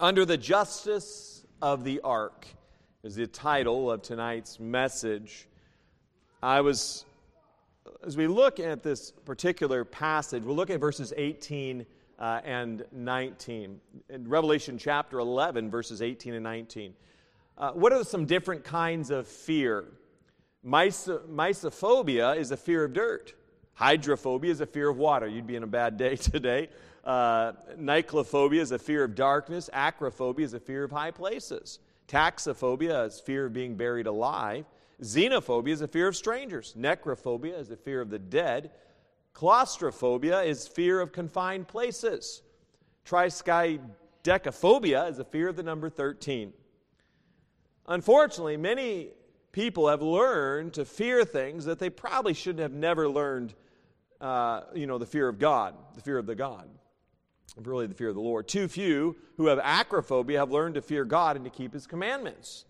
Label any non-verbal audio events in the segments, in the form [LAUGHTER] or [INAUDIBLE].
Under the justice of the ark is the title of tonight's message. I was, as we look at this particular passage, we'll look at verses 18 uh, and 19. In Revelation chapter 11, verses 18 and 19. Uh, what are some different kinds of fear? Mysophobia is a fear of dirt. Hydrophobia is a fear of water. You'd be in a bad day [LAUGHS] today. Uh, nyctophobia is a fear of darkness. Acrophobia is a fear of high places. Taphophobia is fear of being buried alive. Xenophobia is a fear of strangers. Necrophobia is a fear of the dead. Claustrophobia is fear of confined places. Triskaidekaphobia is a fear of the number 13. Unfortunately, many people have learned to fear things that they probably should have never learned, uh, you know, the fear of God, the fear of the God, really the fear of the Lord. Too few who have acrophobia have learned to fear God and to keep his commandments.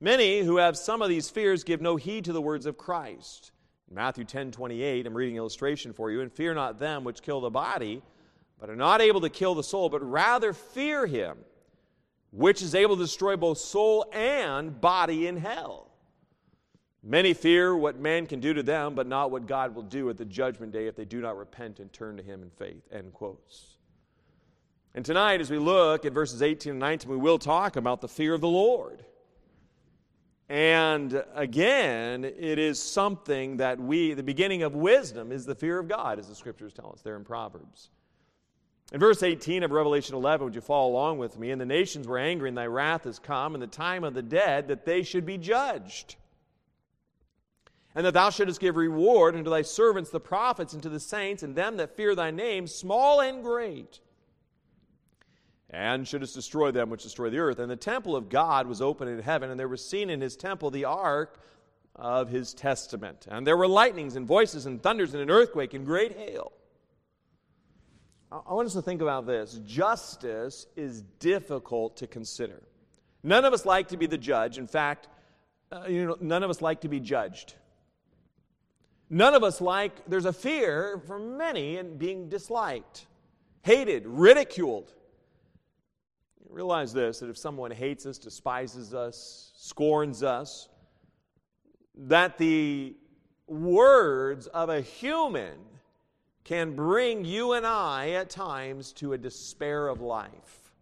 Many who have some of these fears give no heed to the words of Christ. In Matthew 10 28, I'm reading illustration for you. And fear not them which kill the body, but are not able to kill the soul, but rather fear him, which is able to destroy both soul and body in hell. Many fear what man can do to them, but not what God will do at the judgment day if they do not repent and turn to him in faith. End quotes. And tonight, as we look at verses 18 and 19, we will talk about the fear of the Lord. And again, it is something that we, the beginning of wisdom is the fear of God, as the scriptures tell us there in Proverbs. In verse 18 of Revelation 11, would you follow along with me? And the nations were angry, and thy wrath is come, and the time of the dead that they should be judged and that thou shouldest give reward unto thy servants the prophets and to the saints and them that fear thy name, small and great. And should shouldest destroy them which destroy the earth. And the temple of God was open in heaven, and there was seen in his temple the ark of his testament. And there were lightnings and voices and thunders and an earthquake and great hail. I want us to think about this. Justice is difficult to consider. None of us like to be the judge. In fact, uh, you know, none of us like to be judged. None of us like, there's a fear for many in being disliked, hated, ridiculed. Realize this that if someone hates us, despises us, scorns us, that the words of a human can bring you and I at times to a despair of life.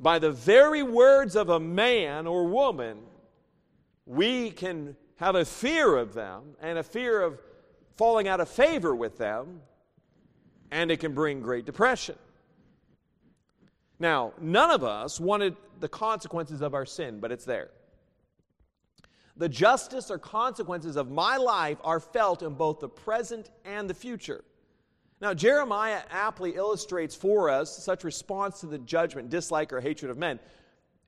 By the very words of a man or woman, we can have a fear of them and a fear of falling out of favor with them, and it can bring great depression. Now, none of us wanted the consequences of our sin, but it's there. The justice or consequences of my life are felt in both the present and the future. Now, Jeremiah aptly illustrates for us such response to the judgment, dislike, or hatred of men.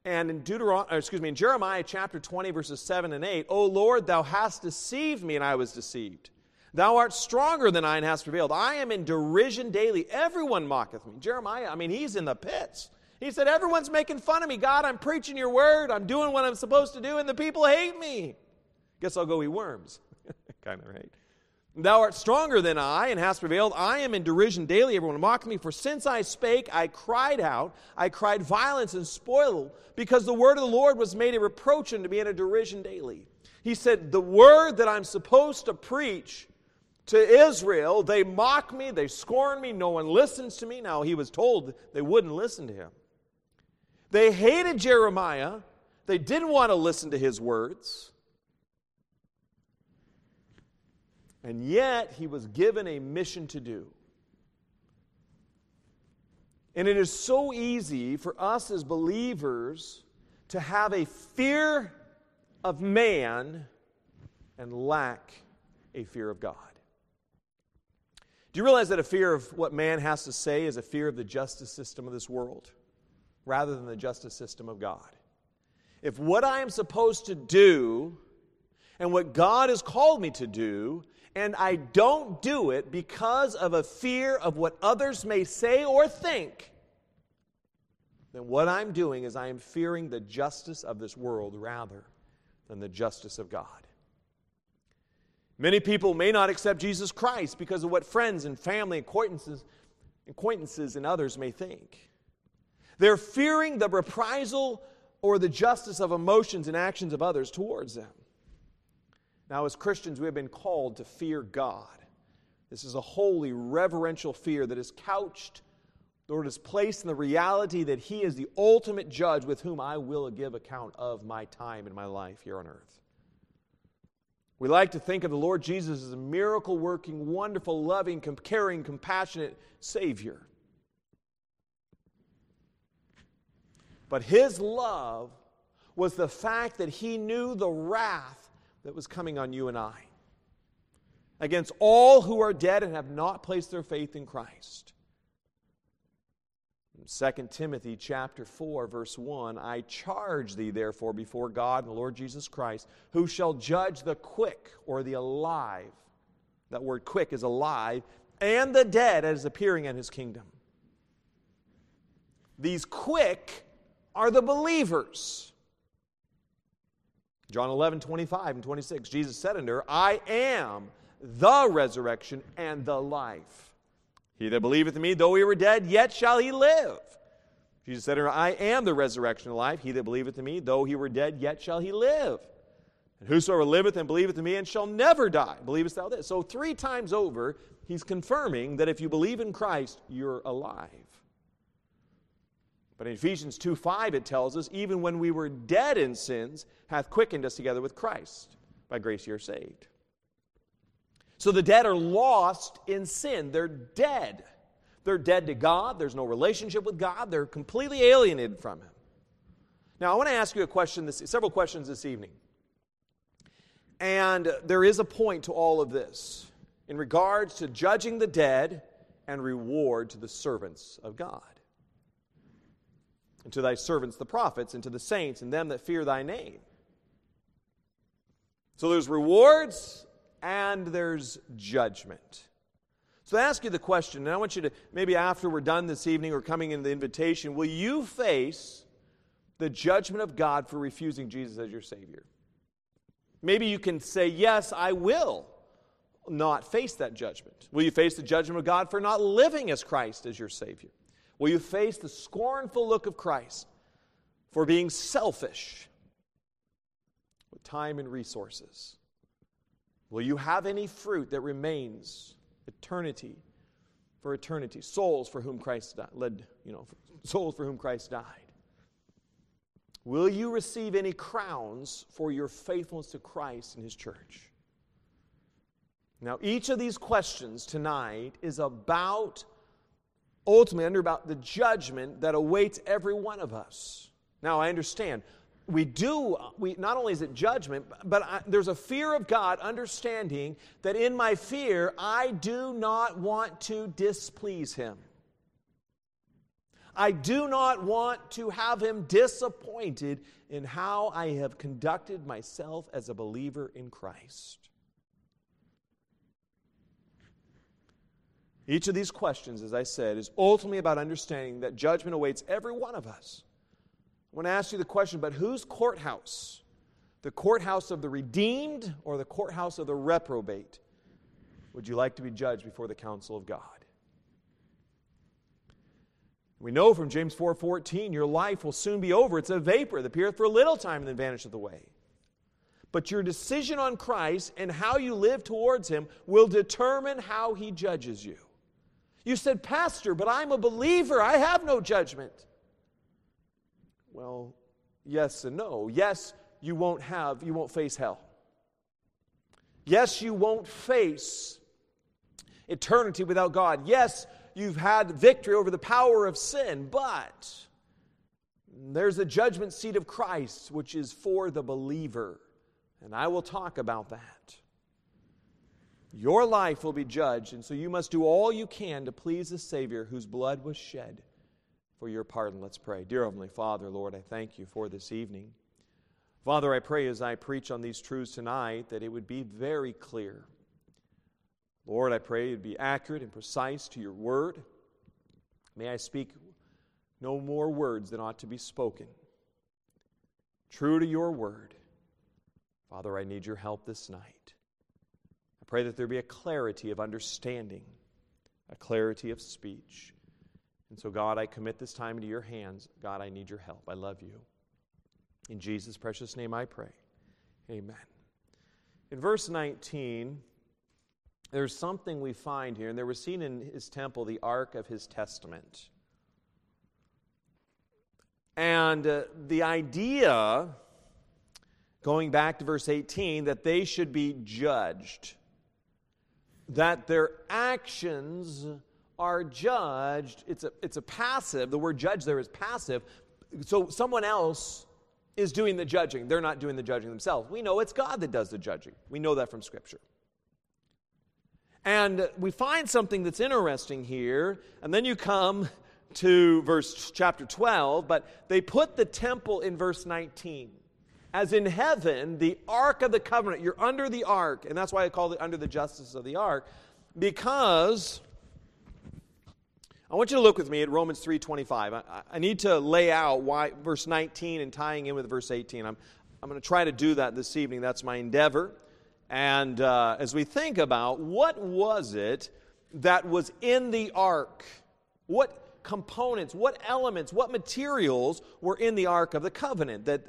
And in Deuteron- excuse me, in Jeremiah chapter 20, verses 7 and 8, O Lord, thou hast deceived me, and I was deceived. Thou art stronger than I and hast prevailed. I am in derision daily. Everyone mocketh me. Jeremiah, I mean, he's in the pits. He said, Everyone's making fun of me. God, I'm preaching your word. I'm doing what I'm supposed to do, and the people hate me. Guess I'll go eat worms. [LAUGHS] kind of, right? Thou art stronger than I, and hast prevailed. I am in derision daily. Everyone mocked me. For since I spake, I cried out. I cried violence and spoil, because the word of the Lord was made a reproach unto me and a derision daily. He said, The word that I'm supposed to preach to Israel, they mock me, they scorn me, no one listens to me. Now, he was told they wouldn't listen to him. They hated Jeremiah, they didn't want to listen to his words. And yet, he was given a mission to do. And it is so easy for us as believers to have a fear of man and lack a fear of God. Do you realize that a fear of what man has to say is a fear of the justice system of this world rather than the justice system of God? If what I am supposed to do and what God has called me to do and I don't do it because of a fear of what others may say or think, then what I'm doing is I am fearing the justice of this world rather than the justice of God. Many people may not accept Jesus Christ because of what friends and family acquaintances, acquaintances and others may think. They're fearing the reprisal or the justice of emotions and actions of others towards them. Now, as Christians, we have been called to fear God. This is a holy, reverential fear that is couched, Lord, is placed in the reality that He is the ultimate judge with whom I will give account of my time and my life here on earth. We like to think of the Lord Jesus as a miracle working, wonderful, loving, caring, compassionate Savior. But His love was the fact that He knew the wrath that was coming on you and I against all who are dead and have not placed their faith in Christ. 2 Timothy chapter 4 verse 1 I charge thee therefore before God and the Lord Jesus Christ who shall judge the quick or the alive. That word quick is alive and the dead as appearing in his kingdom. These quick are the believers. John 11, 25 and 26, Jesus said unto her, I am the resurrection and the life. He that believeth in me, though he were dead, yet shall he live. Jesus said I am the resurrection and life. He that believeth in me, though he were dead, yet shall he live. And whosoever liveth and believeth in me and shall never die, believest thou this? So, three times over, he's confirming that if you believe in Christ, you're alive. But in Ephesians 2 5, it tells us, even when we were dead in sins, hath quickened us together with Christ. By grace you are saved. So the dead are lost in sin. They're dead. They're dead to God. There's no relationship with God. They're completely alienated from Him. Now, I want to ask you a question, this, several questions this evening. And there is a point to all of this in regards to judging the dead and reward to the servants of God and to thy servants the prophets, and to the saints, and them that fear thy name. So there's rewards and there's judgment. So I ask you the question, and I want you to, maybe after we're done this evening or coming in the invitation, will you face the judgment of God for refusing Jesus as your Savior? Maybe you can say, Yes, I will not face that judgment. Will you face the judgment of God for not living as Christ as your Savior? Will you face the scornful look of Christ for being selfish with time and resources? Will you have any fruit that remains eternity for eternity? Souls for whom Christ died, led, you know, souls for whom Christ died. Will you receive any crowns for your faithfulness to Christ and His church? Now, each of these questions tonight is about ultimately under about the judgment that awaits every one of us. Now, I understand. We do, we, not only is it judgment, but I, there's a fear of God, understanding that in my fear, I do not want to displease Him. I do not want to have Him disappointed in how I have conducted myself as a believer in Christ. Each of these questions, as I said, is ultimately about understanding that judgment awaits every one of us. I want to ask you the question but whose courthouse? The courthouse of the redeemed or the courthouse of the reprobate? Would you like to be judged before the council of God? We know from James 4:14, your life will soon be over. It's a vapor that appeareth for a little time and then vanisheth away. But your decision on Christ and how you live towards Him will determine how He judges you. You said, Pastor, but I'm a believer. I have no judgment. Well, yes and no. Yes, you won't have, you won't face hell. Yes, you won't face eternity without God. Yes, you've had victory over the power of sin, but there's a judgment seat of Christ, which is for the believer. And I will talk about that. Your life will be judged, and so you must do all you can to please the Savior whose blood was shed for your pardon. Let's pray. Dear Heavenly Father, Lord, I thank you for this evening. Father, I pray as I preach on these truths tonight that it would be very clear. Lord, I pray it would be accurate and precise to your word. May I speak no more words than ought to be spoken. True to your word. Father, I need your help this night I pray that there be a clarity of understanding, a clarity of speech. And so, God, I commit this time into your hands. God, I need your help. I love you. In Jesus' precious name I pray. Amen. In verse 19, there's something we find here, and there was seen in his temple the ark of his testament. And uh, the idea, going back to verse 18, that they should be judged, that their actions are judged. It's a, it's a passive. The word judge there is passive. So someone else is doing the judging. They're not doing the judging themselves. We know it's God that does the judging. We know that from Scripture. And we find something that's interesting here, and then you come to verse chapter 12, but they put the temple in verse 19. As in heaven, the ark of the covenant, you're under the ark, and that's why I call it under the justice of the ark, because I want you to look with me at Romans 3:25. I, I need to lay out why verse 19 and tying in with verse 18. I'm, I'm going to try to do that this evening. That's my endeavor. And uh, as we think about what was it that was in the ark, what components, what elements, what materials were in the ark of the covenant that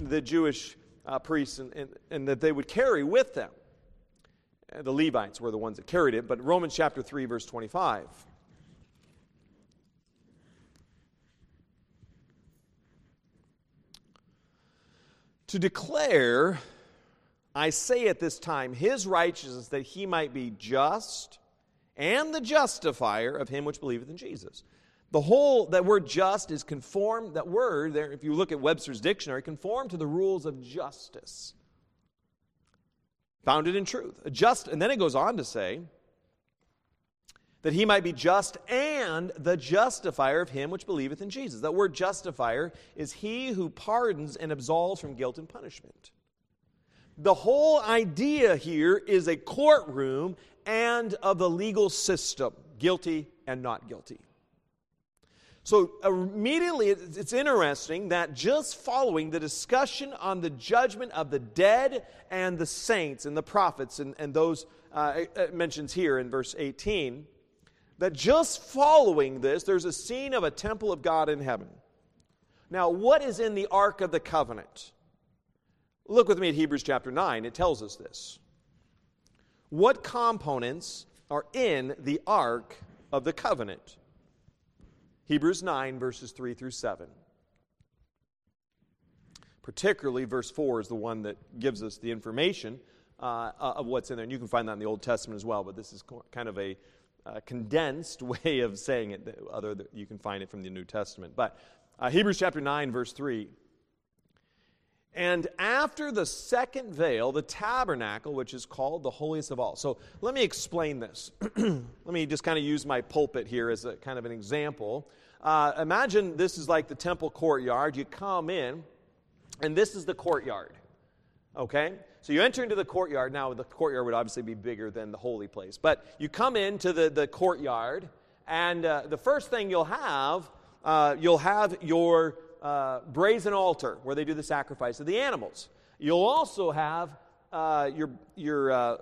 the Jewish uh, priests and, and, and that they would carry with them. The Levites were the ones that carried it, but Romans chapter 3, verse 25. To declare, I say at this time, his righteousness that he might be just and the justifier of him which believeth in Jesus. The whole, that word just is conformed, that word there, if you look at Webster's dictionary, conform to the rules of justice. Founded in truth. Just, and then it goes on to say, that he might be just and the justifier of him which believeth in Jesus. That word justifier is he who pardons and absolves from guilt and punishment. The whole idea here is a courtroom and of the legal system, guilty and not guilty. So, immediately, it's interesting that just following the discussion on the judgment of the dead and the saints and the prophets, and, and those uh, mentions here in verse 18, that just following this, there's a scene of a temple of God in heaven. Now, what is in the Ark of the Covenant? Look with me at Hebrews chapter 9. It tells us this. What components are in the Ark of the Covenant? Hebrews 9, verses 3 through 7. Particularly, verse 4 is the one that gives us the information uh, of what's in there. And you can find that in the Old Testament as well, but this is kind of a uh, condensed [LAUGHS] way of saying it, other you can find it from the New Testament. But uh, Hebrews chapter 9, verse 3. And after the second veil, the tabernacle, which is called the holiest of all. So let me explain this. [CLEARS THROAT] let me just kind of use my pulpit here as a kind of an example. Uh, imagine this is like the temple courtyard. You come in, and this is the courtyard. Okay? So you enter into the courtyard. Now, the courtyard would obviously be bigger than the holy place. But you come into the, the courtyard, and uh, the first thing you'll have, uh, you'll have your uh, brazen altar where they do the sacrifice of the animals. You'll also have uh, your, your, uh,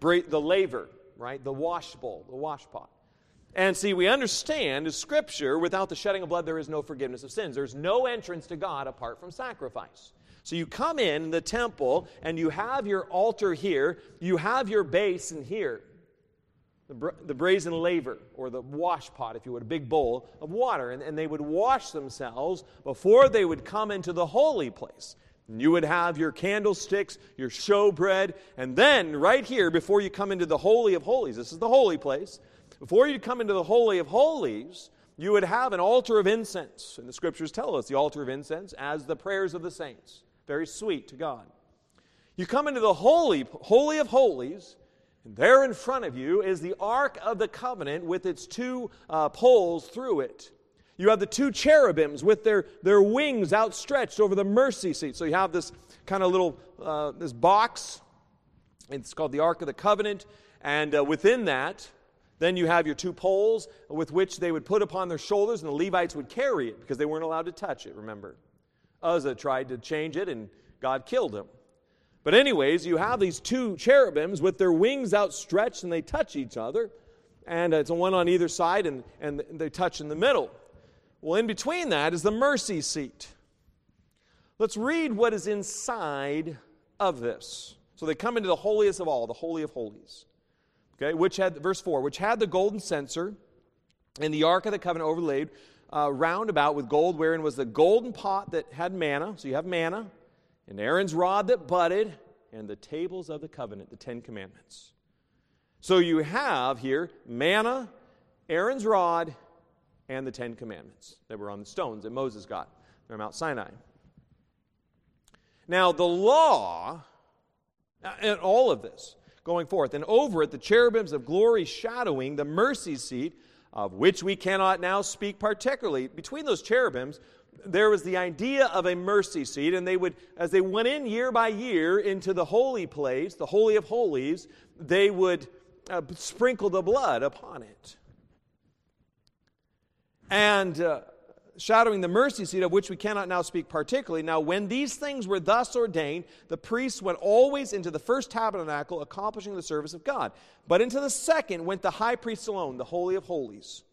bra- the laver, right? The wash bowl, the wash pot. And see, we understand, as Scripture, without the shedding of blood, there is no forgiveness of sins. There's no entrance to God apart from sacrifice. So you come in the temple and you have your altar here, you have your basin here, the, the brazen laver or the wash pot, if you would, a big bowl of water. And, and they would wash themselves before they would come into the holy place. And you would have your candlesticks, your showbread, and then right here, before you come into the Holy of Holies, this is the holy place, before you come into the Holy of Holies, you would have an altar of incense. And the scriptures tell us the altar of incense as the prayers of the saints very sweet to God. You come into the holy, holy of holies, and there in front of you is the Ark of the Covenant with its two uh, poles through it. You have the two cherubims with their, their wings outstretched over the mercy seat. So you have this kind of little uh, this box. It's called the Ark of the Covenant, and uh, within that, then you have your two poles with which they would put upon their shoulders, and the Levites would carry it because they weren't allowed to touch it. Remember. Uzzah tried to change it, and God killed him. But, anyways, you have these two cherubims with their wings outstretched and they touch each other. and it's one on either side, and, and they touch in the middle. Well, in between that is the mercy seat. Let's read what is inside of this. So they come into the holiest of all, the Holy of Holies. Okay, which had, verse 4, which had the golden censer and the Ark of the Covenant overlaid uh, round about with gold, wherein was the golden pot that had manna. So you have manna, and Aaron's rod that budded, and the tables of the covenant, the Ten Commandments. So you have here manna, Aaron's rod, and the Ten Commandments that were on the stones that Moses got from Mount Sinai. Now, the law, and all of this going forth, and over it, the cherubims of glory shadowing the mercy seat, of which we cannot now speak particularly. Between those cherubims, there was the idea of a mercy seat, and they would, as they went in year by year into the holy place, the Holy of Holies, they would uh, sprinkle the blood upon it. And uh, shadowing the mercy seat, of which we cannot now speak particularly. Now, when these things were thus ordained, the priests went always into the first tabernacle, accomplishing the service of God. But into the second went the high priest alone, the Holy of Holies,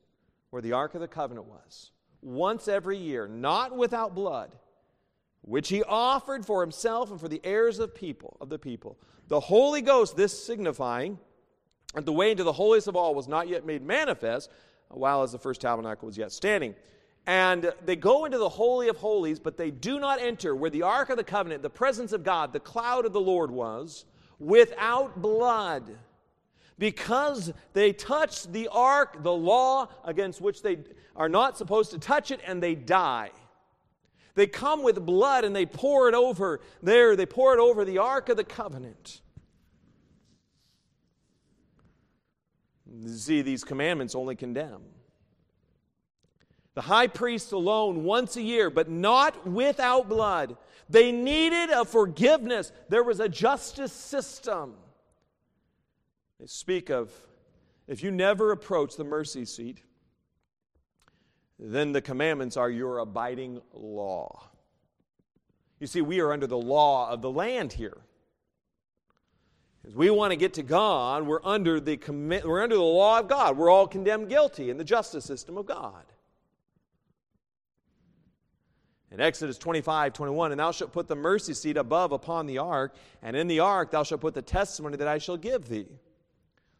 where the Ark of the Covenant was, once every year, not without blood, which he offered for himself and for the heirs of people of the people. The Holy Ghost, this signifying that the way into the holiest of all was not yet made manifest, while as the first tabernacle was yet standing. And they go into the Holy of Holies, but they do not enter where the Ark of the Covenant, the presence of God, the cloud of the Lord was, without blood. Because they touch the ark, the law against which they are not supposed to touch it, and they die. They come with blood and they pour it over there, they pour it over the Ark of the Covenant. See, these commandments only condemn. The high priest alone once a year, but not without blood. They needed a forgiveness. There was a justice system. They speak of if you never approach the mercy seat, then the commandments are your abiding law. You see, we are under the law of the land here. As we want to get to God, we're under the, we're under the law of God. We're all condemned guilty in the justice system of God. In Exodus 25, 21, and thou shalt put the mercy seat above upon the ark, and in the ark thou shalt put the testimony that I shall give thee.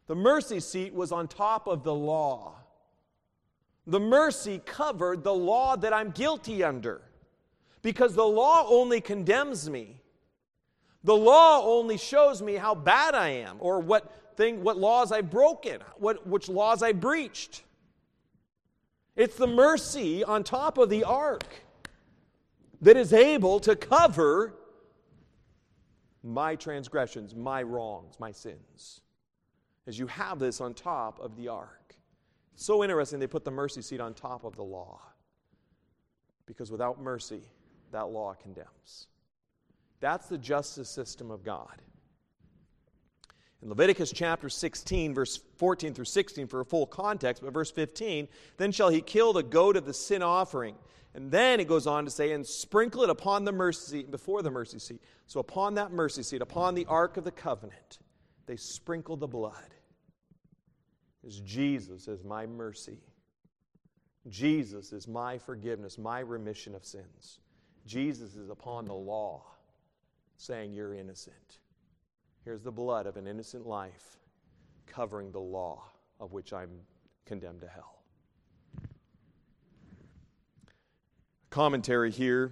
The mercy seat was on top of the law. The mercy covered the law that I'm guilty under. Because the law only condemns me. The law only shows me how bad I am or what thing what laws I've broken, what which laws I breached. It's the mercy on top of the ark that is able to cover my transgressions, my wrongs, my sins. As you have this on top of the ark. So interesting, they put the mercy seat on top of the law. Because without mercy, that law condemns. That's the justice system of God. In Leviticus chapter 16, verse 14 through 16, for a full context, but verse 15, then shall he kill the goat of the sin offering and then it goes on to say, and sprinkle it upon the mercy seat, before the mercy seat. So upon that mercy seat, upon the ark of the covenant, they sprinkle the blood. As Jesus is my mercy. Jesus is my forgiveness, my remission of sins. Jesus is upon the law, saying, You're innocent. Here's the blood of an innocent life covering the law of which I'm condemned to hell. Commentary here.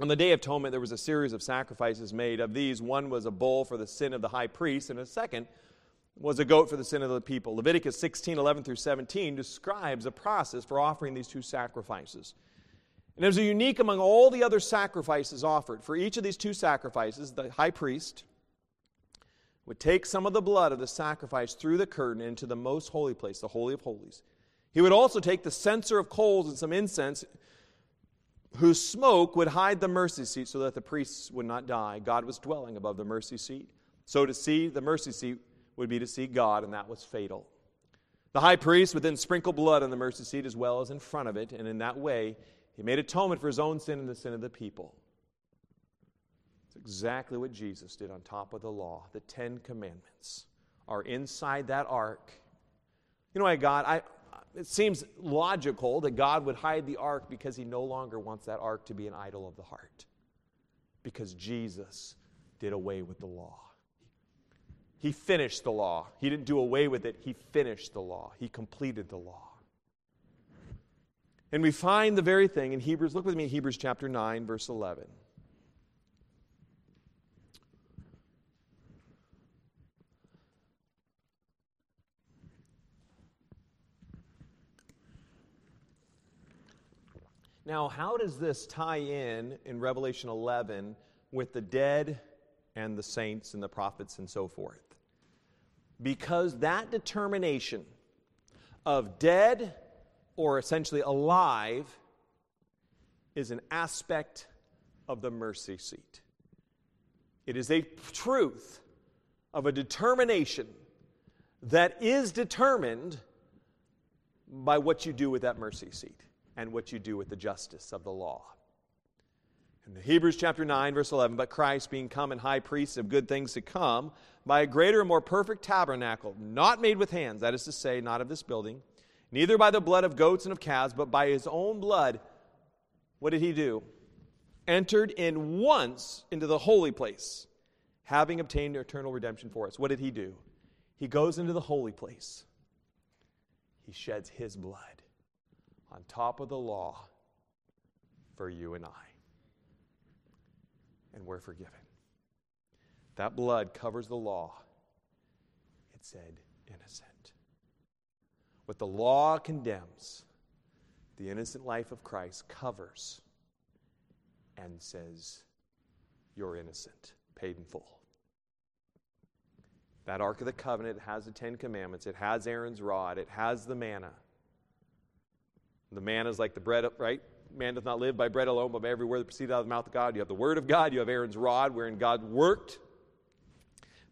On the Day of Atonement, there was a series of sacrifices made. Of these, one was a bull for the sin of the high priest, and a second was a goat for the sin of the people. Leviticus 16, 11 through 17 describes a process for offering these two sacrifices. And it was unique among all the other sacrifices offered. For each of these two sacrifices, the high priest would take some of the blood of the sacrifice through the curtain into the most holy place, the Holy of Holies. He would also take the censer of coals and some incense whose smoke would hide the mercy seat so that the priests would not die. God was dwelling above the mercy seat. So to see the mercy seat would be to see God, and that was fatal. The high priest would then sprinkle blood on the mercy seat as well as in front of it, and in that way, he made atonement for his own sin and the sin of the people. It's exactly what Jesus did on top of the law. The Ten Commandments are inside that ark, You know why God, I, it seems logical that God would hide the ark because he no longer wants that ark to be an idol of the heart. Because Jesus did away with the law. He finished the law. He didn't do away with it, he finished the law. He completed the law. And we find the very thing in Hebrews. Look with me Hebrews chapter 9, verse 11. Now, how does this tie in in Revelation 11 with the dead and the saints and the prophets and so forth? Because that determination of dead or essentially alive is an aspect of the mercy seat. It is a truth of a determination that is determined by what you do with that mercy seat and what you do with the justice of the law. In Hebrews chapter 9, verse 11, but Christ, being come and high priest of good things to come, by a greater and more perfect tabernacle, not made with hands, that is to say, not of this building, neither by the blood of goats and of calves, but by his own blood, what did he do? Entered in once into the holy place, having obtained eternal redemption for us. What did he do? He goes into the holy place, he sheds his blood on top of the law for you and I. And we're forgiven. That blood covers the law. It said innocent. What the law condemns, the innocent life of Christ covers and says, You're innocent, paid in full. That Ark of the Covenant has the Ten Commandments, it has Aaron's rod, it has the manna. The man is like the bread, right? Man does not live by bread alone, but by every word that proceeds out of the mouth of God. You have the word of God, you have Aaron's rod, wherein God worked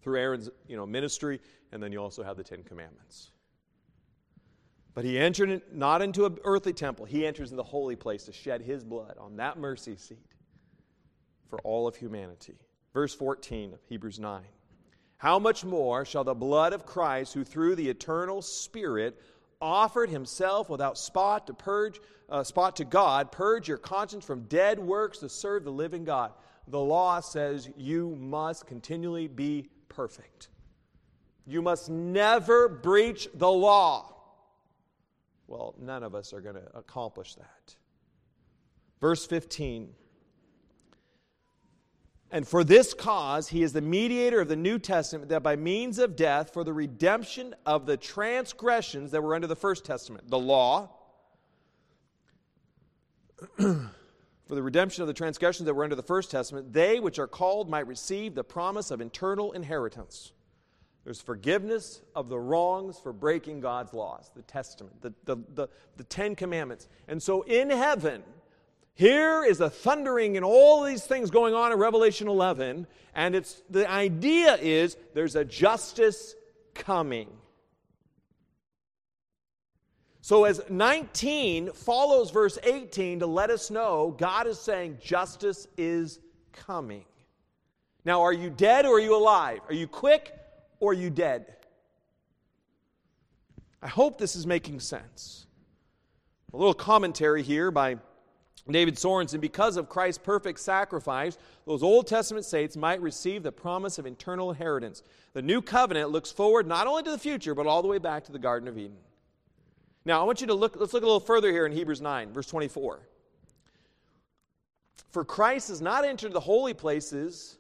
through Aaron's you know, ministry, and then you also have the Ten Commandments. But he entered not into an earthly temple, he enters in the holy place to shed his blood on that mercy seat for all of humanity. Verse 14 of Hebrews 9. How much more shall the blood of Christ, who through the eternal Spirit offered himself without spot to purge uh, spot to God, purge your conscience from dead works to serve the living God. The law says you must continually be perfect. You must never breach the law. Well, none of us are going to accomplish that. Verse 15 and for this cause, he is the mediator of the New Testament, that by means of death, for the redemption of the transgressions that were under the First Testament, the law, [CLEARS THROAT] for the redemption of the transgressions that were under the First Testament, they which are called might receive the promise of eternal inheritance. There's forgiveness of the wrongs for breaking God's laws, the Testament, the, the, the, the Ten Commandments. And so in heaven, here is a thundering and all these things going on in Revelation 11, and it's the idea is there's a justice coming. So as 19 follows verse 18 to let us know God is saying justice is coming. Now, are you dead or are you alive? Are you quick or are you dead? I hope this is making sense. A little commentary here by David Sorenson, because of Christ's perfect sacrifice, those Old Testament saints might receive the promise of eternal inheritance. The new covenant looks forward not only to the future, but all the way back to the Garden of Eden. Now, I want you to look, let's look a little further here in Hebrews 9, verse 24. For Christ has not entered the holy places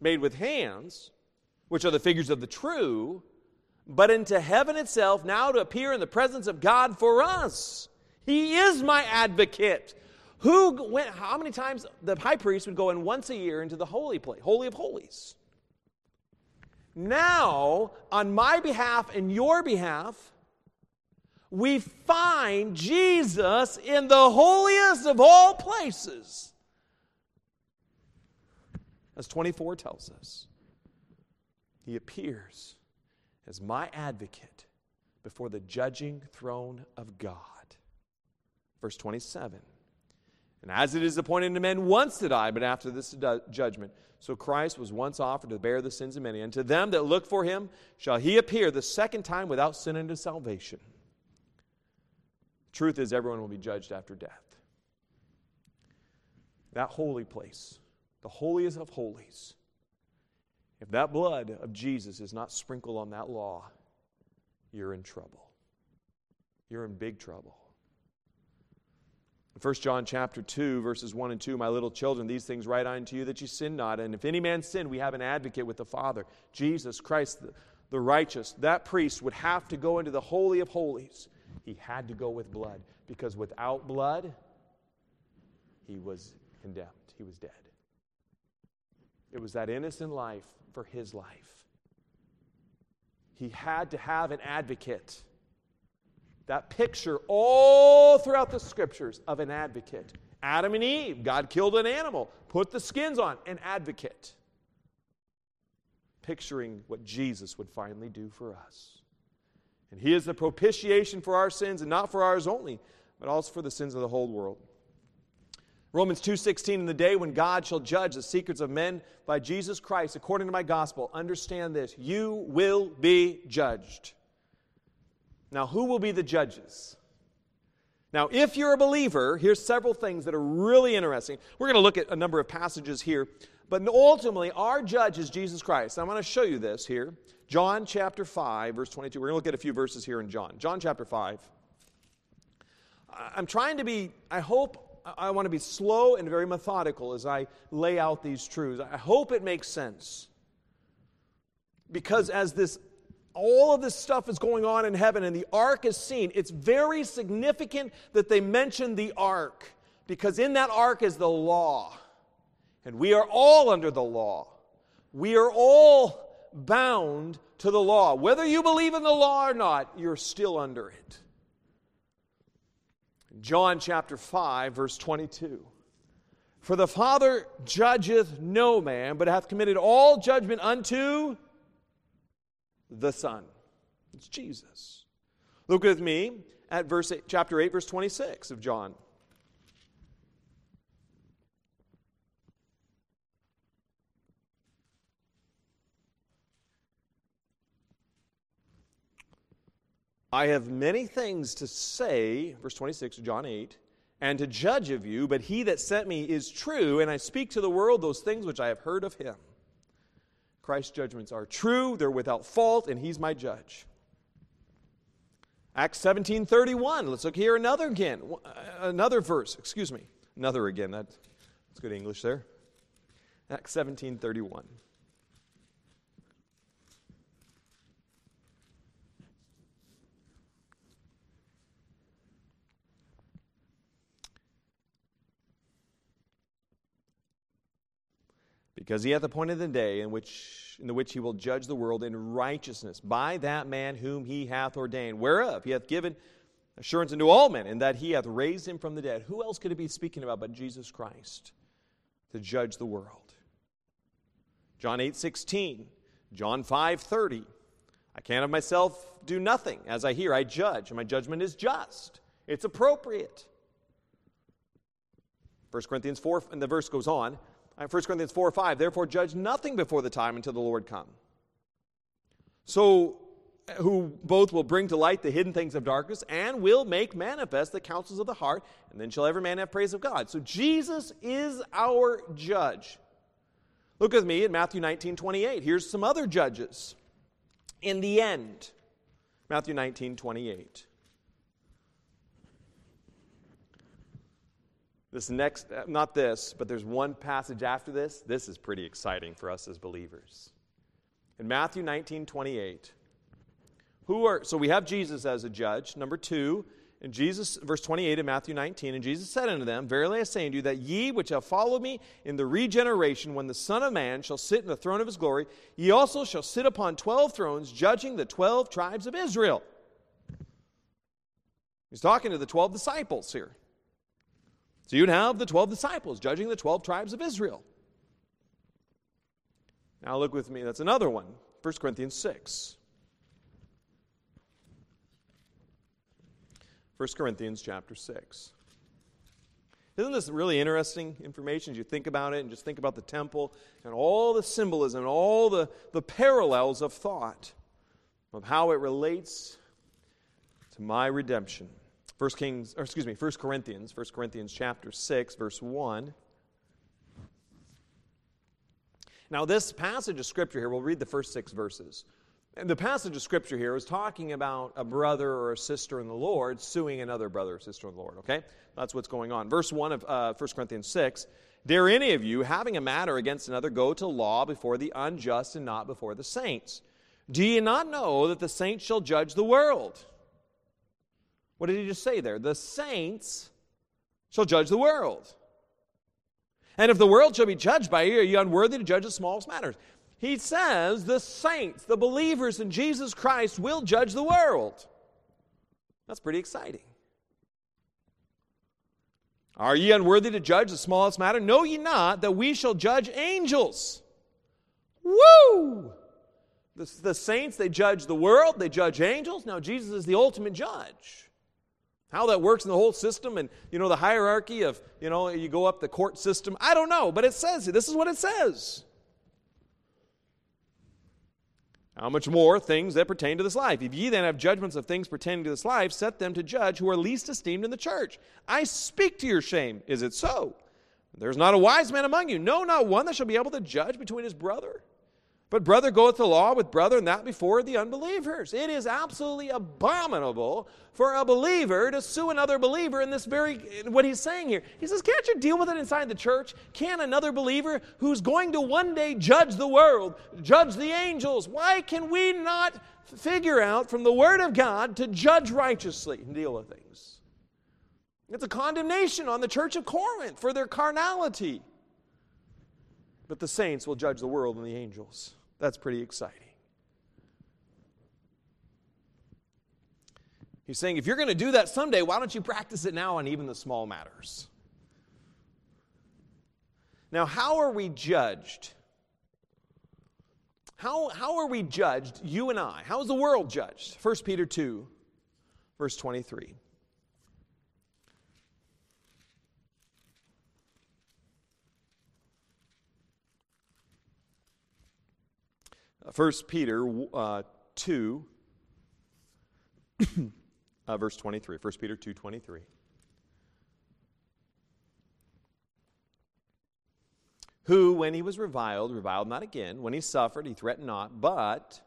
made with hands, which are the figures of the true, but into heaven itself, now to appear in the presence of God for us. He is my advocate who went, how many times the high priest would go in once a year into the holy place, holy of holies? Now, on my behalf and your behalf, we find Jesus in the holiest of all places. As 24 tells us, he appears as my advocate before the judging throne of God. Verse 27 and as it is appointed to men once to die, but after this judgment. So Christ was once offered to bear the sins of many. And to them that look for him shall he appear the second time without sin unto salvation. Truth is, everyone will be judged after death. That holy place, the holiest of holies, if that blood of Jesus is not sprinkled on that law, you're in trouble. You're in big trouble. 1 John chapter 2, verses 1 and 2, my little children, these things write I unto you that you sin not. And if any man sin, we have an advocate with the Father, Jesus Christ, the, the righteous. That priest would have to go into the Holy of Holies. He had to go with blood, because without blood, he was condemned. He was dead. It was that innocent life for his life. He had to have an advocate. That picture all throughout the scriptures of an advocate. Adam and Eve, God killed an animal, put the skins on, an advocate. Picturing what Jesus would finally do for us. And he is the propitiation for our sins, and not for ours only, but also for the sins of the whole world. Romans 2:16 in the day when God shall judge the secrets of men by Jesus Christ according to my gospel understand this you will be judged. Now who will be the judges? Now if you're a believer, here's several things that are really interesting. We're going to look at a number of passages here, but ultimately our judge is Jesus Christ. I'm going to show you this here. John chapter 5 verse 22. We're going to look at a few verses here in John. John chapter 5. I'm trying to be I hope I want to be slow and very methodical as I lay out these truths. I hope it makes sense. Because as this all of this stuff is going on in heaven and the ark is seen, it's very significant that they mention the ark because in that ark is the law. And we are all under the law. We are all bound to the law. Whether you believe in the law or not, you're still under it. John chapter 5, verse 22. For the Father judgeth no man, but hath committed all judgment unto the Son. It's Jesus. Look with me at verse eight, chapter 8, verse 26 of John. I have many things to say, verse 26 of John 8, and to judge of you, but he that sent me is true, and I speak to the world those things which I have heard of him. Christ's judgments are true, they're without fault, and he's my judge. Acts 17:31. Let's look here another again. Uh, another verse, excuse me. Another again. That, that's good English there. Acts 17:31. Because he hath appointed the day in which in the which he will judge the world in righteousness by that man whom he hath ordained whereof he hath given assurance unto all men and that he hath raised him from the dead. Who else could it be speaking about but jesus christ to judge the world? John 8 16 john 5 30 i can of myself do nothing. As i hear i judge and my judgment is just. It's appropriate. 1 corinthians 4 and the verse goes on 1 Corinthians 4 5, therefore judge nothing before the time until the Lord come. So, eh, who both will bring to light the hidden things of darkness and will make manifest the counsels of the heart, and then shall every man have praise of God. So, Jesus is our judge. Look with me at Matthew 19 28. Here's some other judges. In the end, Matthew 19 28. This next, uh, not this, but there's one passage after this. This is pretty exciting for us as believers. In Matthew 19 28, who are, so we have Jesus as a judge. Number two, in Jesus, verse 28 in Matthew 19, and Jesus said unto them, Verily I say unto you, that ye which have followed me in the regeneration, when the Son of Man shall sit in the throne of his glory, ye also shall sit upon twelve thrones, judging the twelve tribes of Israel. He's talking to the twelve disciples here. So you'd have the 12 disciples judging the 12 tribes of Israel. Now look with me, that's another one 1 Corinthians 6. 1 Corinthians chapter 6. Isn't this really interesting information as you think about it and just think about the temple and all the symbolism and all the, the parallels of thought of how it relates to my redemption? First Kings, or excuse me, 1 Corinthians, 1 Corinthians chapter 6, verse 1. Now, this passage of scripture here, we'll read the first six verses. And the passage of scripture here is talking about a brother or a sister in the Lord suing another brother or sister in the Lord, okay? That's what's going on. Verse 1 of uh, 1 Corinthians 6 Dare any of you, having a matter against another, go to law before the unjust and not before the saints? Do ye not know that the saints shall judge the world? What did he just say there? The saints shall judge the world. And if the world shall be judged by you, are you unworthy to judge the smallest matters? He says the saints, the believers in Jesus Christ, will judge the world. That's pretty exciting. Are ye unworthy to judge the smallest matter? Know ye not that we shall judge angels? Woo! The, the saints, they judge the world, they judge angels. Now, Jesus is the ultimate judge. How that works in the whole system and, you know, the hierarchy of, you know, you go up the court system, I don't know, but it says, this is what it says. How much more things that pertain to this life? If ye then have judgments of things pertaining to this life, set them to judge who are least esteemed in the church. I speak to your shame. Is it so? There's not a wise man among you. No, not one that shall be able to judge between his brother. But brother goeth to law with brother, and that before the unbelievers. It is absolutely abominable for a believer to sue another believer in this very, what he's saying here. He says, Can't you deal with it inside the church? Can another believer who's going to one day judge the world, judge the angels, why can we not figure out from the Word of God to judge righteously and deal with things? It's a condemnation on the church of Corinth for their carnality. But the saints will judge the world and the angels. That's pretty exciting. He's saying, if you're going to do that someday, why don't you practice it now on even the small matters? Now, how are we judged? How, how are we judged, you and I? How is the world judged? 1 Peter 2, verse 23. 1 Peter uh, 2, [COUGHS] uh, verse 23. 1 Peter 2, 23. Who, when he was reviled, reviled not again. When he suffered, he threatened not, but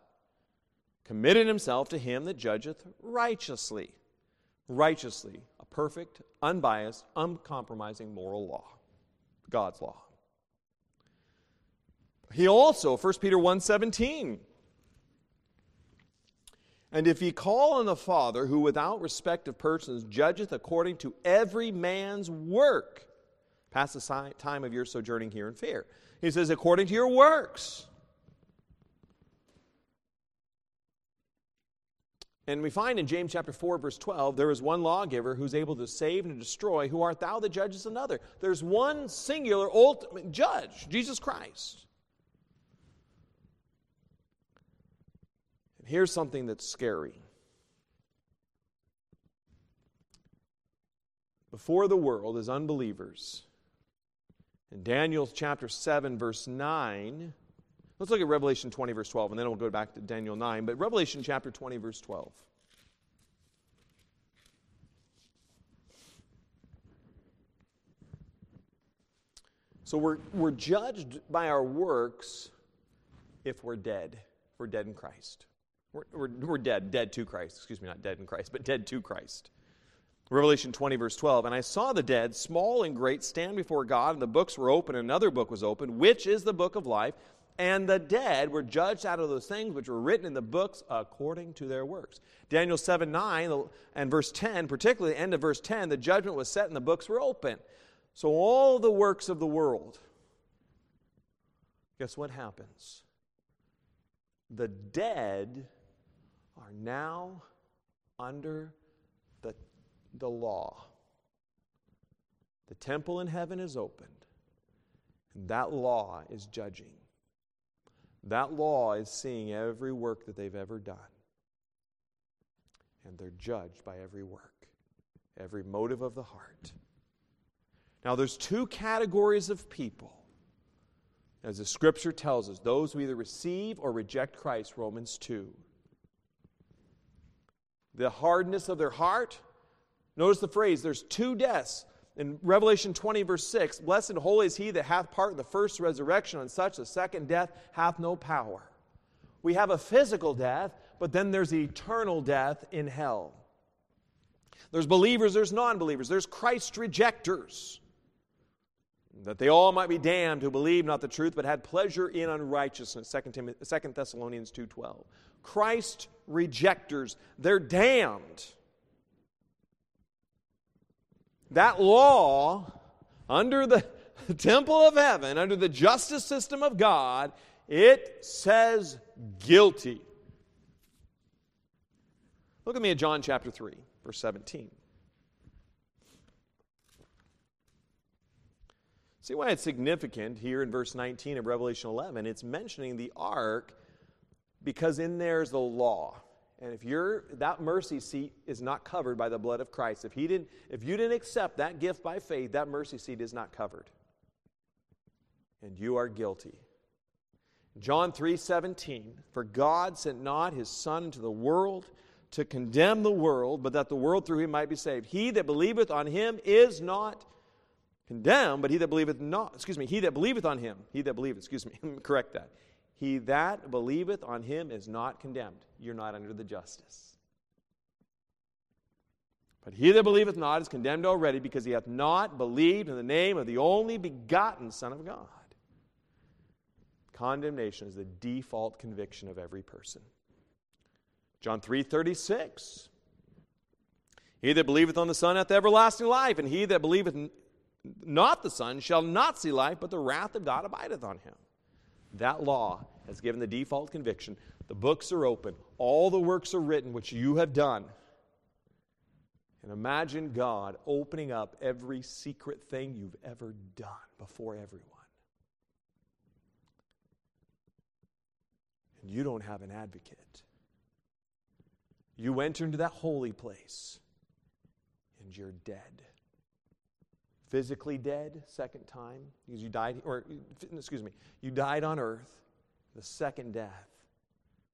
committed himself to him that judgeth righteously. Righteously, a perfect, unbiased, uncompromising moral law, God's law. He also, 1 Peter 1:17. And if ye call on the Father, who without respect of persons judgeth according to every man's work, pass the time of your sojourning here in fear. He says, according to your works. And we find in James chapter 4, verse 12, there is one lawgiver who's able to save and destroy. Who art thou that judgest another? There's one singular ultimate judge, Jesus Christ. And here's something that's scary. Before the world, as unbelievers, in Daniel chapter 7, verse 9, let's look at Revelation 20, verse 12, and then we'll go back to Daniel 9. But Revelation chapter 20, verse 12. So we're, we're judged by our works if we're dead. If we're dead in Christ. We're, we're, we're dead, dead to Christ. Excuse me, not dead in Christ, but dead to Christ. Revelation 20, verse 12. And I saw the dead, small and great, stand before God, and the books were open, and another book was opened, which is the book of life. And the dead were judged out of those things which were written in the books according to their works. Daniel 7, 9, and verse 10, particularly the end of verse 10, the judgment was set and the books were open. So all the works of the world, guess what happens? The dead are now under the, the law. The temple in heaven is opened, and that law is judging. That law is seeing every work that they've ever done. And they're judged by every work, every motive of the heart. Now, there's two categories of people, as the scripture tells us those who either receive or reject Christ, Romans 2 the hardness of their heart, Notice the phrase there's two deaths. In Revelation 20, verse 6, blessed and holy is he that hath part in the first resurrection, and such the second death hath no power. We have a physical death, but then there's eternal death in hell. There's believers, there's non believers, there's Christ rejectors. That they all might be damned who believe not the truth, but had pleasure in unrighteousness. 2, Timothy, 2 Thessalonians 2.12. Christ rejectors, they're damned. That law, under the [LAUGHS] temple of heaven, under the justice system of God, it says guilty. Look at me at John chapter 3, verse 17. See why it's significant here in verse 19 of Revelation 11? It's mentioning the ark because in there's the law. And if you're that mercy seat is not covered by the blood of Christ. If he didn't if you didn't accept that gift by faith, that mercy seat is not covered. And you are guilty. John 3:17 For God sent not his son into the world to condemn the world, but that the world through him might be saved. He that believeth on him is not condemned, but he that believeth not, excuse me, he that believeth on him, he that believeth, excuse me, [LAUGHS] correct that. He that believeth on him is not condemned. You're not under the justice. But he that believeth not is condemned already because he hath not believed in the name of the only begotten Son of God. Condemnation is the default conviction of every person. John 3 36. He that believeth on the Son hath everlasting life, and he that believeth not the Son shall not see life, but the wrath of God abideth on him. That law has given the default conviction. The books are open, all the works are written which you have done. And imagine God opening up every secret thing you've ever done before everyone. And you don't have an advocate. You enter into that holy place and you're dead physically dead second time because you died or excuse me you died on earth the second death.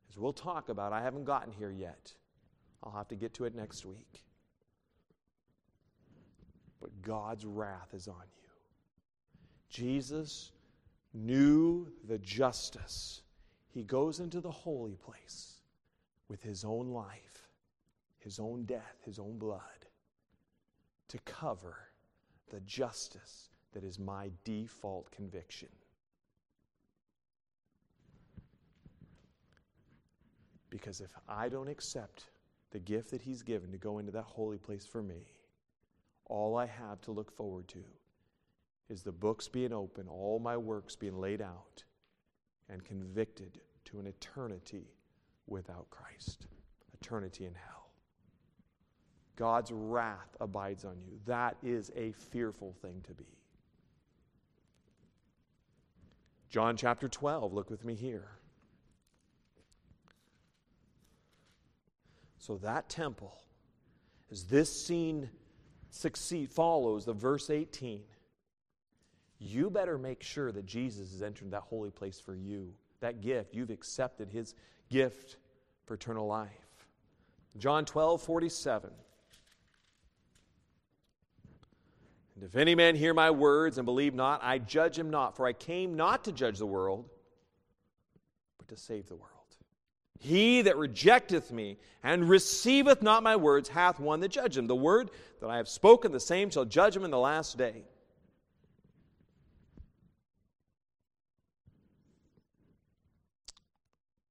As we'll talk about i haven't gotten here yet. I'll have to get to it next week. But god's wrath is on you. Jesus knew the justice. He goes into the holy place with his own life his own death his own blood to cover the justice that is my default conviction. Because if I don't accept the gift that He's given to go into that holy place for me, all I have to look forward to is the books being open, all my works being laid out, and convicted to an eternity without Christ, eternity in hell. God's wrath abides on you. That is a fearful thing to be. John chapter 12, look with me here. So that temple, as this scene succeed, follows the verse 18, you better make sure that Jesus has entered that holy place for you. That gift, you've accepted his gift for eternal life. John 12, 47. And if any man hear my words and believe not, I judge him not, for I came not to judge the world, but to save the world. He that rejecteth me and receiveth not my words hath one that judge him. The word that I have spoken, the same shall judge him in the last day.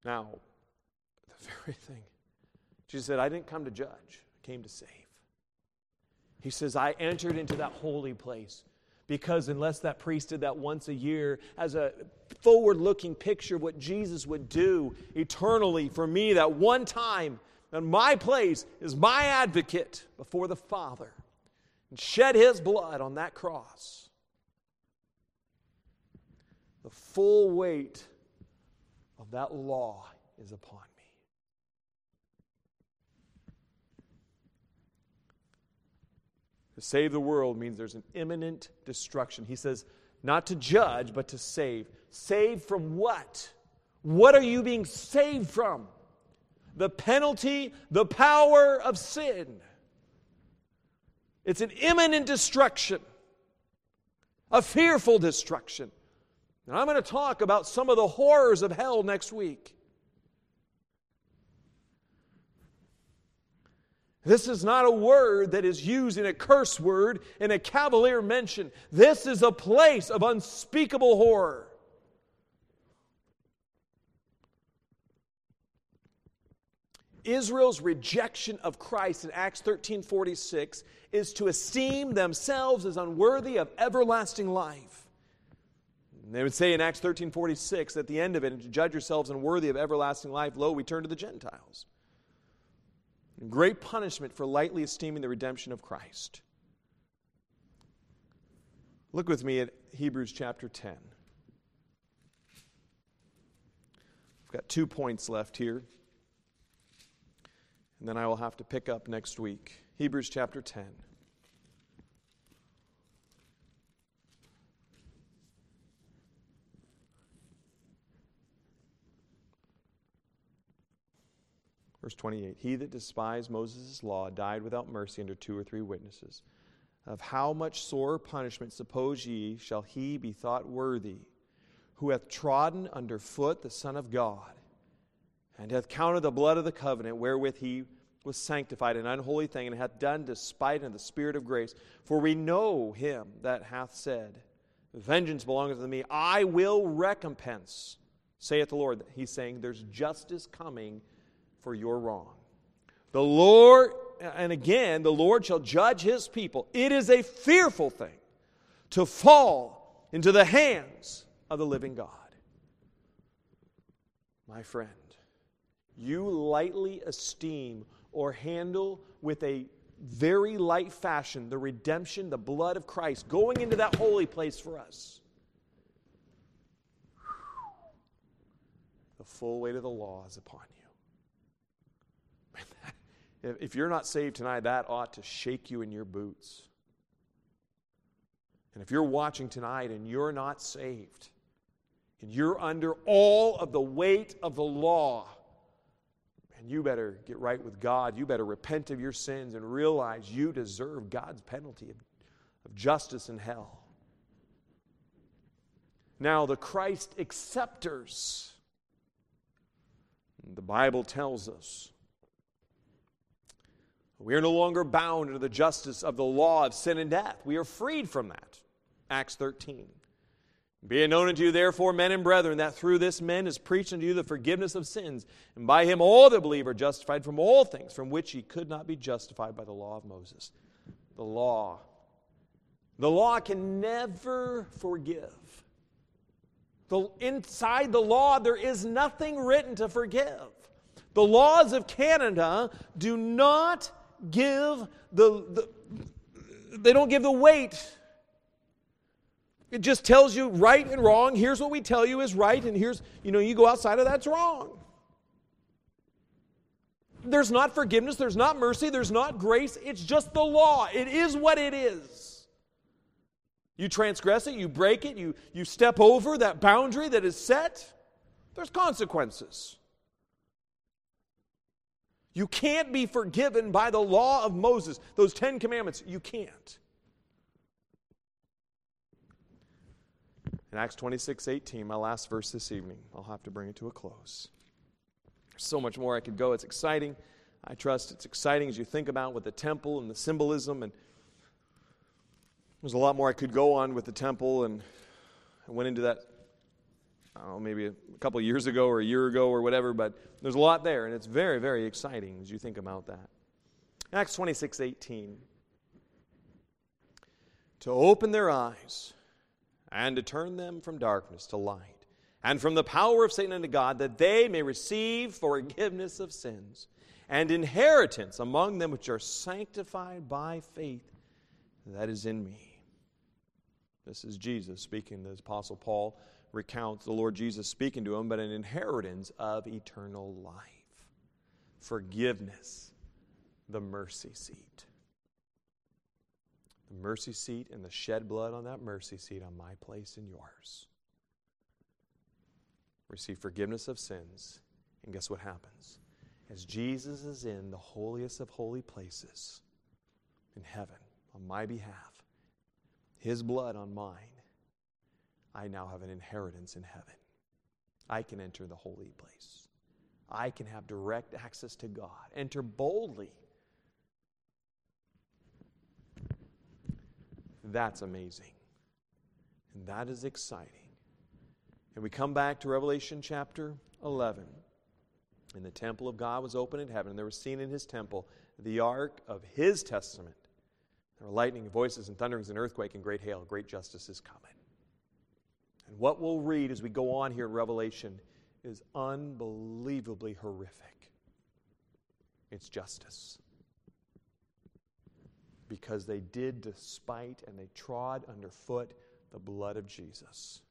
Now, [LAUGHS] the very thing, Jesus said, I didn't come to judge, I came to save. He says, I entered into that holy place because unless that priest did that once a year as a forward looking picture of what Jesus would do eternally for me, that one time, and my place is my advocate before the Father and shed his blood on that cross. The full weight of that law is upon To save the world means there's an imminent destruction. He says, not to judge, but to save. Save from what? What are you being saved from? The penalty, the power of sin. It's an imminent destruction, a fearful destruction. And I'm going to talk about some of the horrors of hell next week. This is not a word that is used in a curse word, in a cavalier mention. This is a place of unspeakable horror. Israel's rejection of Christ in Acts 13:46 is to esteem themselves as unworthy of everlasting life. They would say in Acts 13:46 at the end of it, to judge yourselves unworthy of everlasting life, lo, we turn to the Gentiles. And great punishment for lightly esteeming the redemption of Christ. Look with me at Hebrews chapter 10. I've got two points left here and then I will have to pick up next week. Hebrews chapter 10. Verse 28 He that despised Moses' law died without mercy under two or three witnesses. Of how much sore punishment, suppose ye, shall he be thought worthy, who hath trodden under foot the Son of God? and hath counted the blood of the covenant wherewith he was sanctified an unholy thing, and hath done despite of the Spirit of grace. For we know him that hath said, Vengeance belongeth to me, I will recompense, saith the Lord. He's saying there's justice coming for your wrong. The Lord, and again, the Lord shall judge his people. It is a fearful thing to fall into the hands of the living God. My friend, you lightly esteem or handle with a very light fashion the redemption, the blood of Christ going into that holy place for us. The full weight of the law is upon you. [LAUGHS] If you're not saved tonight, that ought to shake you in your boots. And if you're watching tonight and you're not saved, and you're under all of the weight of the law, and you better get right with God. You better repent of your sins and realize you deserve God's penalty of, of justice in hell. Now, the Christ acceptors, the Bible tells us, we are no longer bound under the justice of the law of sin and death. We are freed from that. Acts 13. Be it known unto you, therefore, men and brethren, that through this man is preached unto you the forgiveness of sins, and by him all that believe are justified from all things from which ye could not be justified by the law of Moses. The law. The law can never forgive. The, inside the law, there is nothing written to forgive. The laws of Canada do not give the, the they don't give the weight it just tells you right and wrong. Here's what we tell you is right, and here's, you know, you go outside of that's wrong. There's not forgiveness, there's not mercy, there's not grace. It's just the law. It is what it is. You transgress it, you break it, you, you step over that boundary that is set, there's consequences. You can't be forgiven by the law of Moses, those Ten Commandments. You can't. In Acts 26 18, my last verse this evening, I'll have to bring it to a close. There's so much more I could go. It's exciting. I trust it's exciting as you think about with the temple and the symbolism. And there's a lot more I could go on with the temple. And I went into that, I don't know, maybe a couple years ago or a year ago or whatever. But there's a lot there. And it's very, very exciting as you think about that. Acts 26 18. To open their eyes and to turn them from darkness to light, and from the power of Satan unto God, that they may receive forgiveness of sins and inheritance among them which are sanctified by faith that is in me. This is Jesus speaking. To the Apostle Paul recounts the Lord Jesus speaking to him, but an inheritance of eternal life, forgiveness, the mercy seat the mercy seat and the shed blood on that mercy seat on my place and yours. Receive forgiveness of sins. And guess what happens? As Jesus is in the holiest of holy places in heaven, on my behalf, His blood on mine, I now have an inheritance in heaven. I can enter the holy place. I can have direct access to God, enter boldly. That's amazing. And that is exciting. And we come back to Revelation chapter 11. And the temple of God was open in heaven, and there was seen in his temple the ark of his testament. There were lightning, voices, and thunderings, and earthquake, and great hail. Great justice is coming. And what we'll read as we go on here in Revelation is unbelievably horrific. It's justice. Because they did despite and they trod underfoot the blood of Jesus.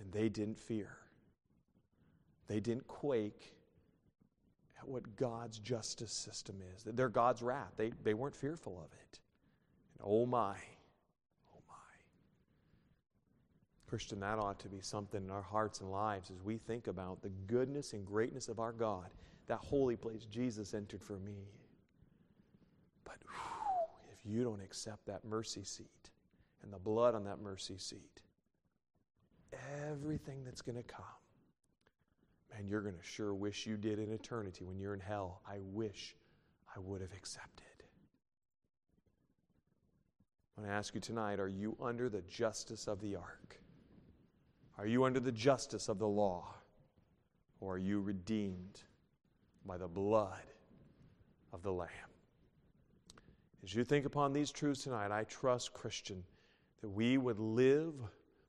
And they didn't fear. They didn't quake at what God's justice system is. They're God's wrath. They, they weren't fearful of it. And oh my, Christian, that ought to be something in our hearts and lives as we think about the goodness and greatness of our God, that holy place Jesus entered for me. But whew, if you don't accept that mercy seat and the blood on that mercy seat, everything that's going to come, man, you're going to sure wish you did in eternity when you're in hell. I wish I would have accepted. I want to ask you tonight are you under the justice of the ark? Are you under the justice of the law? Or are you redeemed by the blood of the Lamb? As you think upon these truths tonight, I trust, Christian, that we would live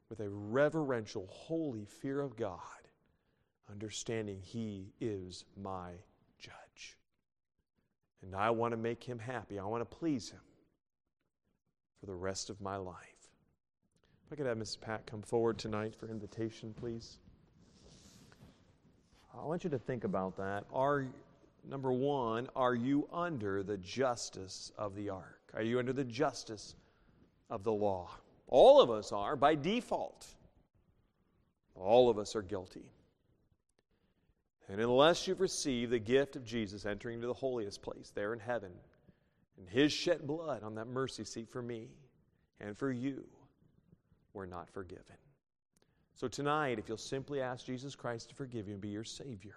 with a reverential, holy fear of God, understanding He is my judge. And I want to make Him happy. I want to please Him for the rest of my life. I could have Mrs. Pat come forward tonight for invitation, please. I want you to think about that. Are number one, are you under the justice of the ark? Are you under the justice of the law? All of us are by default. All of us are guilty. And unless you've received the gift of Jesus entering into the holiest place there in heaven, and his shed blood on that mercy seat for me and for you, were not forgiven. So tonight, if you'll simply ask Jesus Christ to forgive you and be your Savior,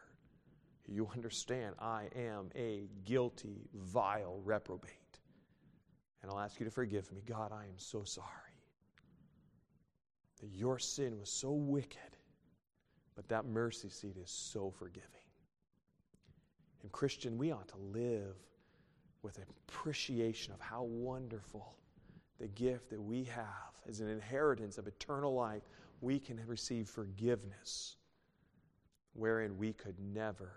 you understand I am a guilty, vile reprobate. And I'll ask you to forgive me. God, I am so sorry that your sin was so wicked, but that mercy seat is so forgiving. And, Christian, we ought to live with appreciation of how wonderful the gift that we have as an inheritance of eternal life, we can receive forgiveness wherein we could never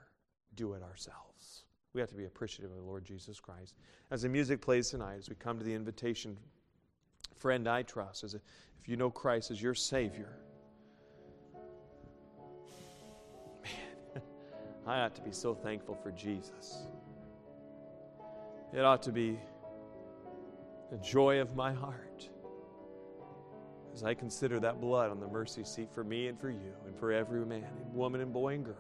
do it ourselves. We have to be appreciative of the Lord Jesus Christ. As the music plays tonight, as we come to the invitation, friend, I trust, as if you know Christ as your Savior, man, [LAUGHS] I ought to be so thankful for Jesus. It ought to be the joy of my heart as I consider that blood on the mercy seat for me and for you and for every man and woman and boy and girl.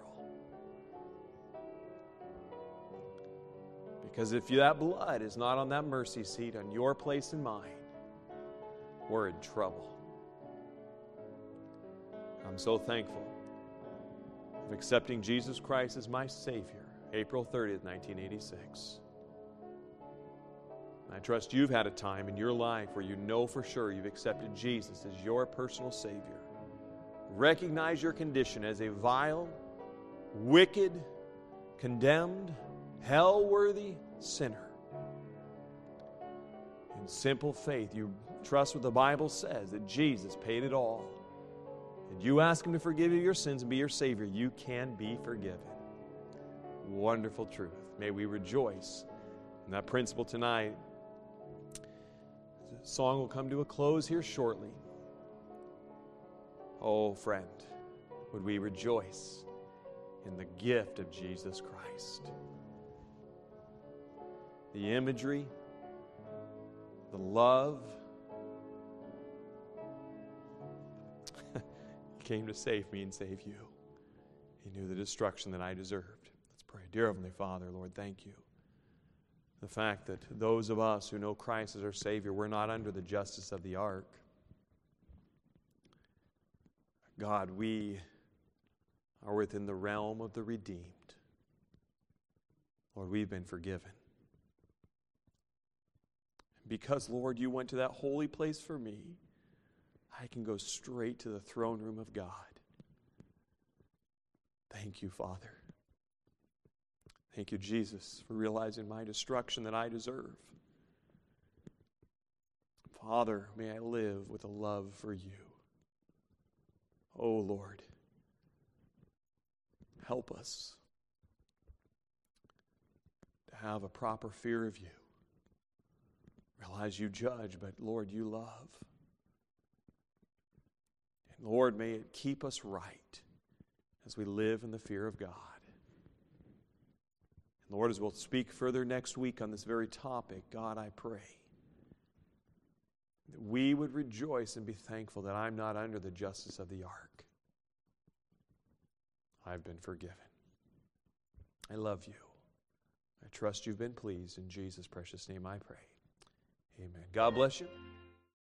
Because if that blood is not on that mercy seat on your place and mine, we're in trouble. I'm so thankful of accepting Jesus Christ as my Savior, April 30th, 1986. I trust you've had a time in your life where you know for sure you've accepted Jesus as your personal Savior. Recognize your condition as a vile, wicked, condemned, hell worthy sinner. In simple faith, you trust what the Bible says that Jesus paid it all. And you ask Him to forgive you your sins and be your Savior, you can be forgiven. Wonderful truth. May we rejoice in that principle tonight song will come to a close here shortly. Oh, friend, would we rejoice in the gift of Jesus Christ? The imagery, the love, [LAUGHS] came to save me and save you. He knew the destruction that I deserved. Let's pray. Dear Heavenly Father, Lord, thank you the fact that those of us who know Christ as our Savior, we're not under the justice of the ark. God, we are within the realm of the redeemed. Lord, we've been forgiven. Because, Lord, you went to that holy place for me, I can go straight to the throne room of God. Thank you, Father. Thank you, Jesus, for realizing my destruction that I deserve. Father, may I live with a love for you. Oh, Lord, help us to have a proper fear of you. Realize you judge, but Lord, you love. And Lord, may it keep us right as we live in the fear of God. Lord, as we'll speak further next week on this very topic, God, I pray that we would rejoice and be thankful that I'm not under the justice of the ark. I've been forgiven. I love you. I trust you've been pleased. In Jesus' precious name I pray. Amen. God bless you.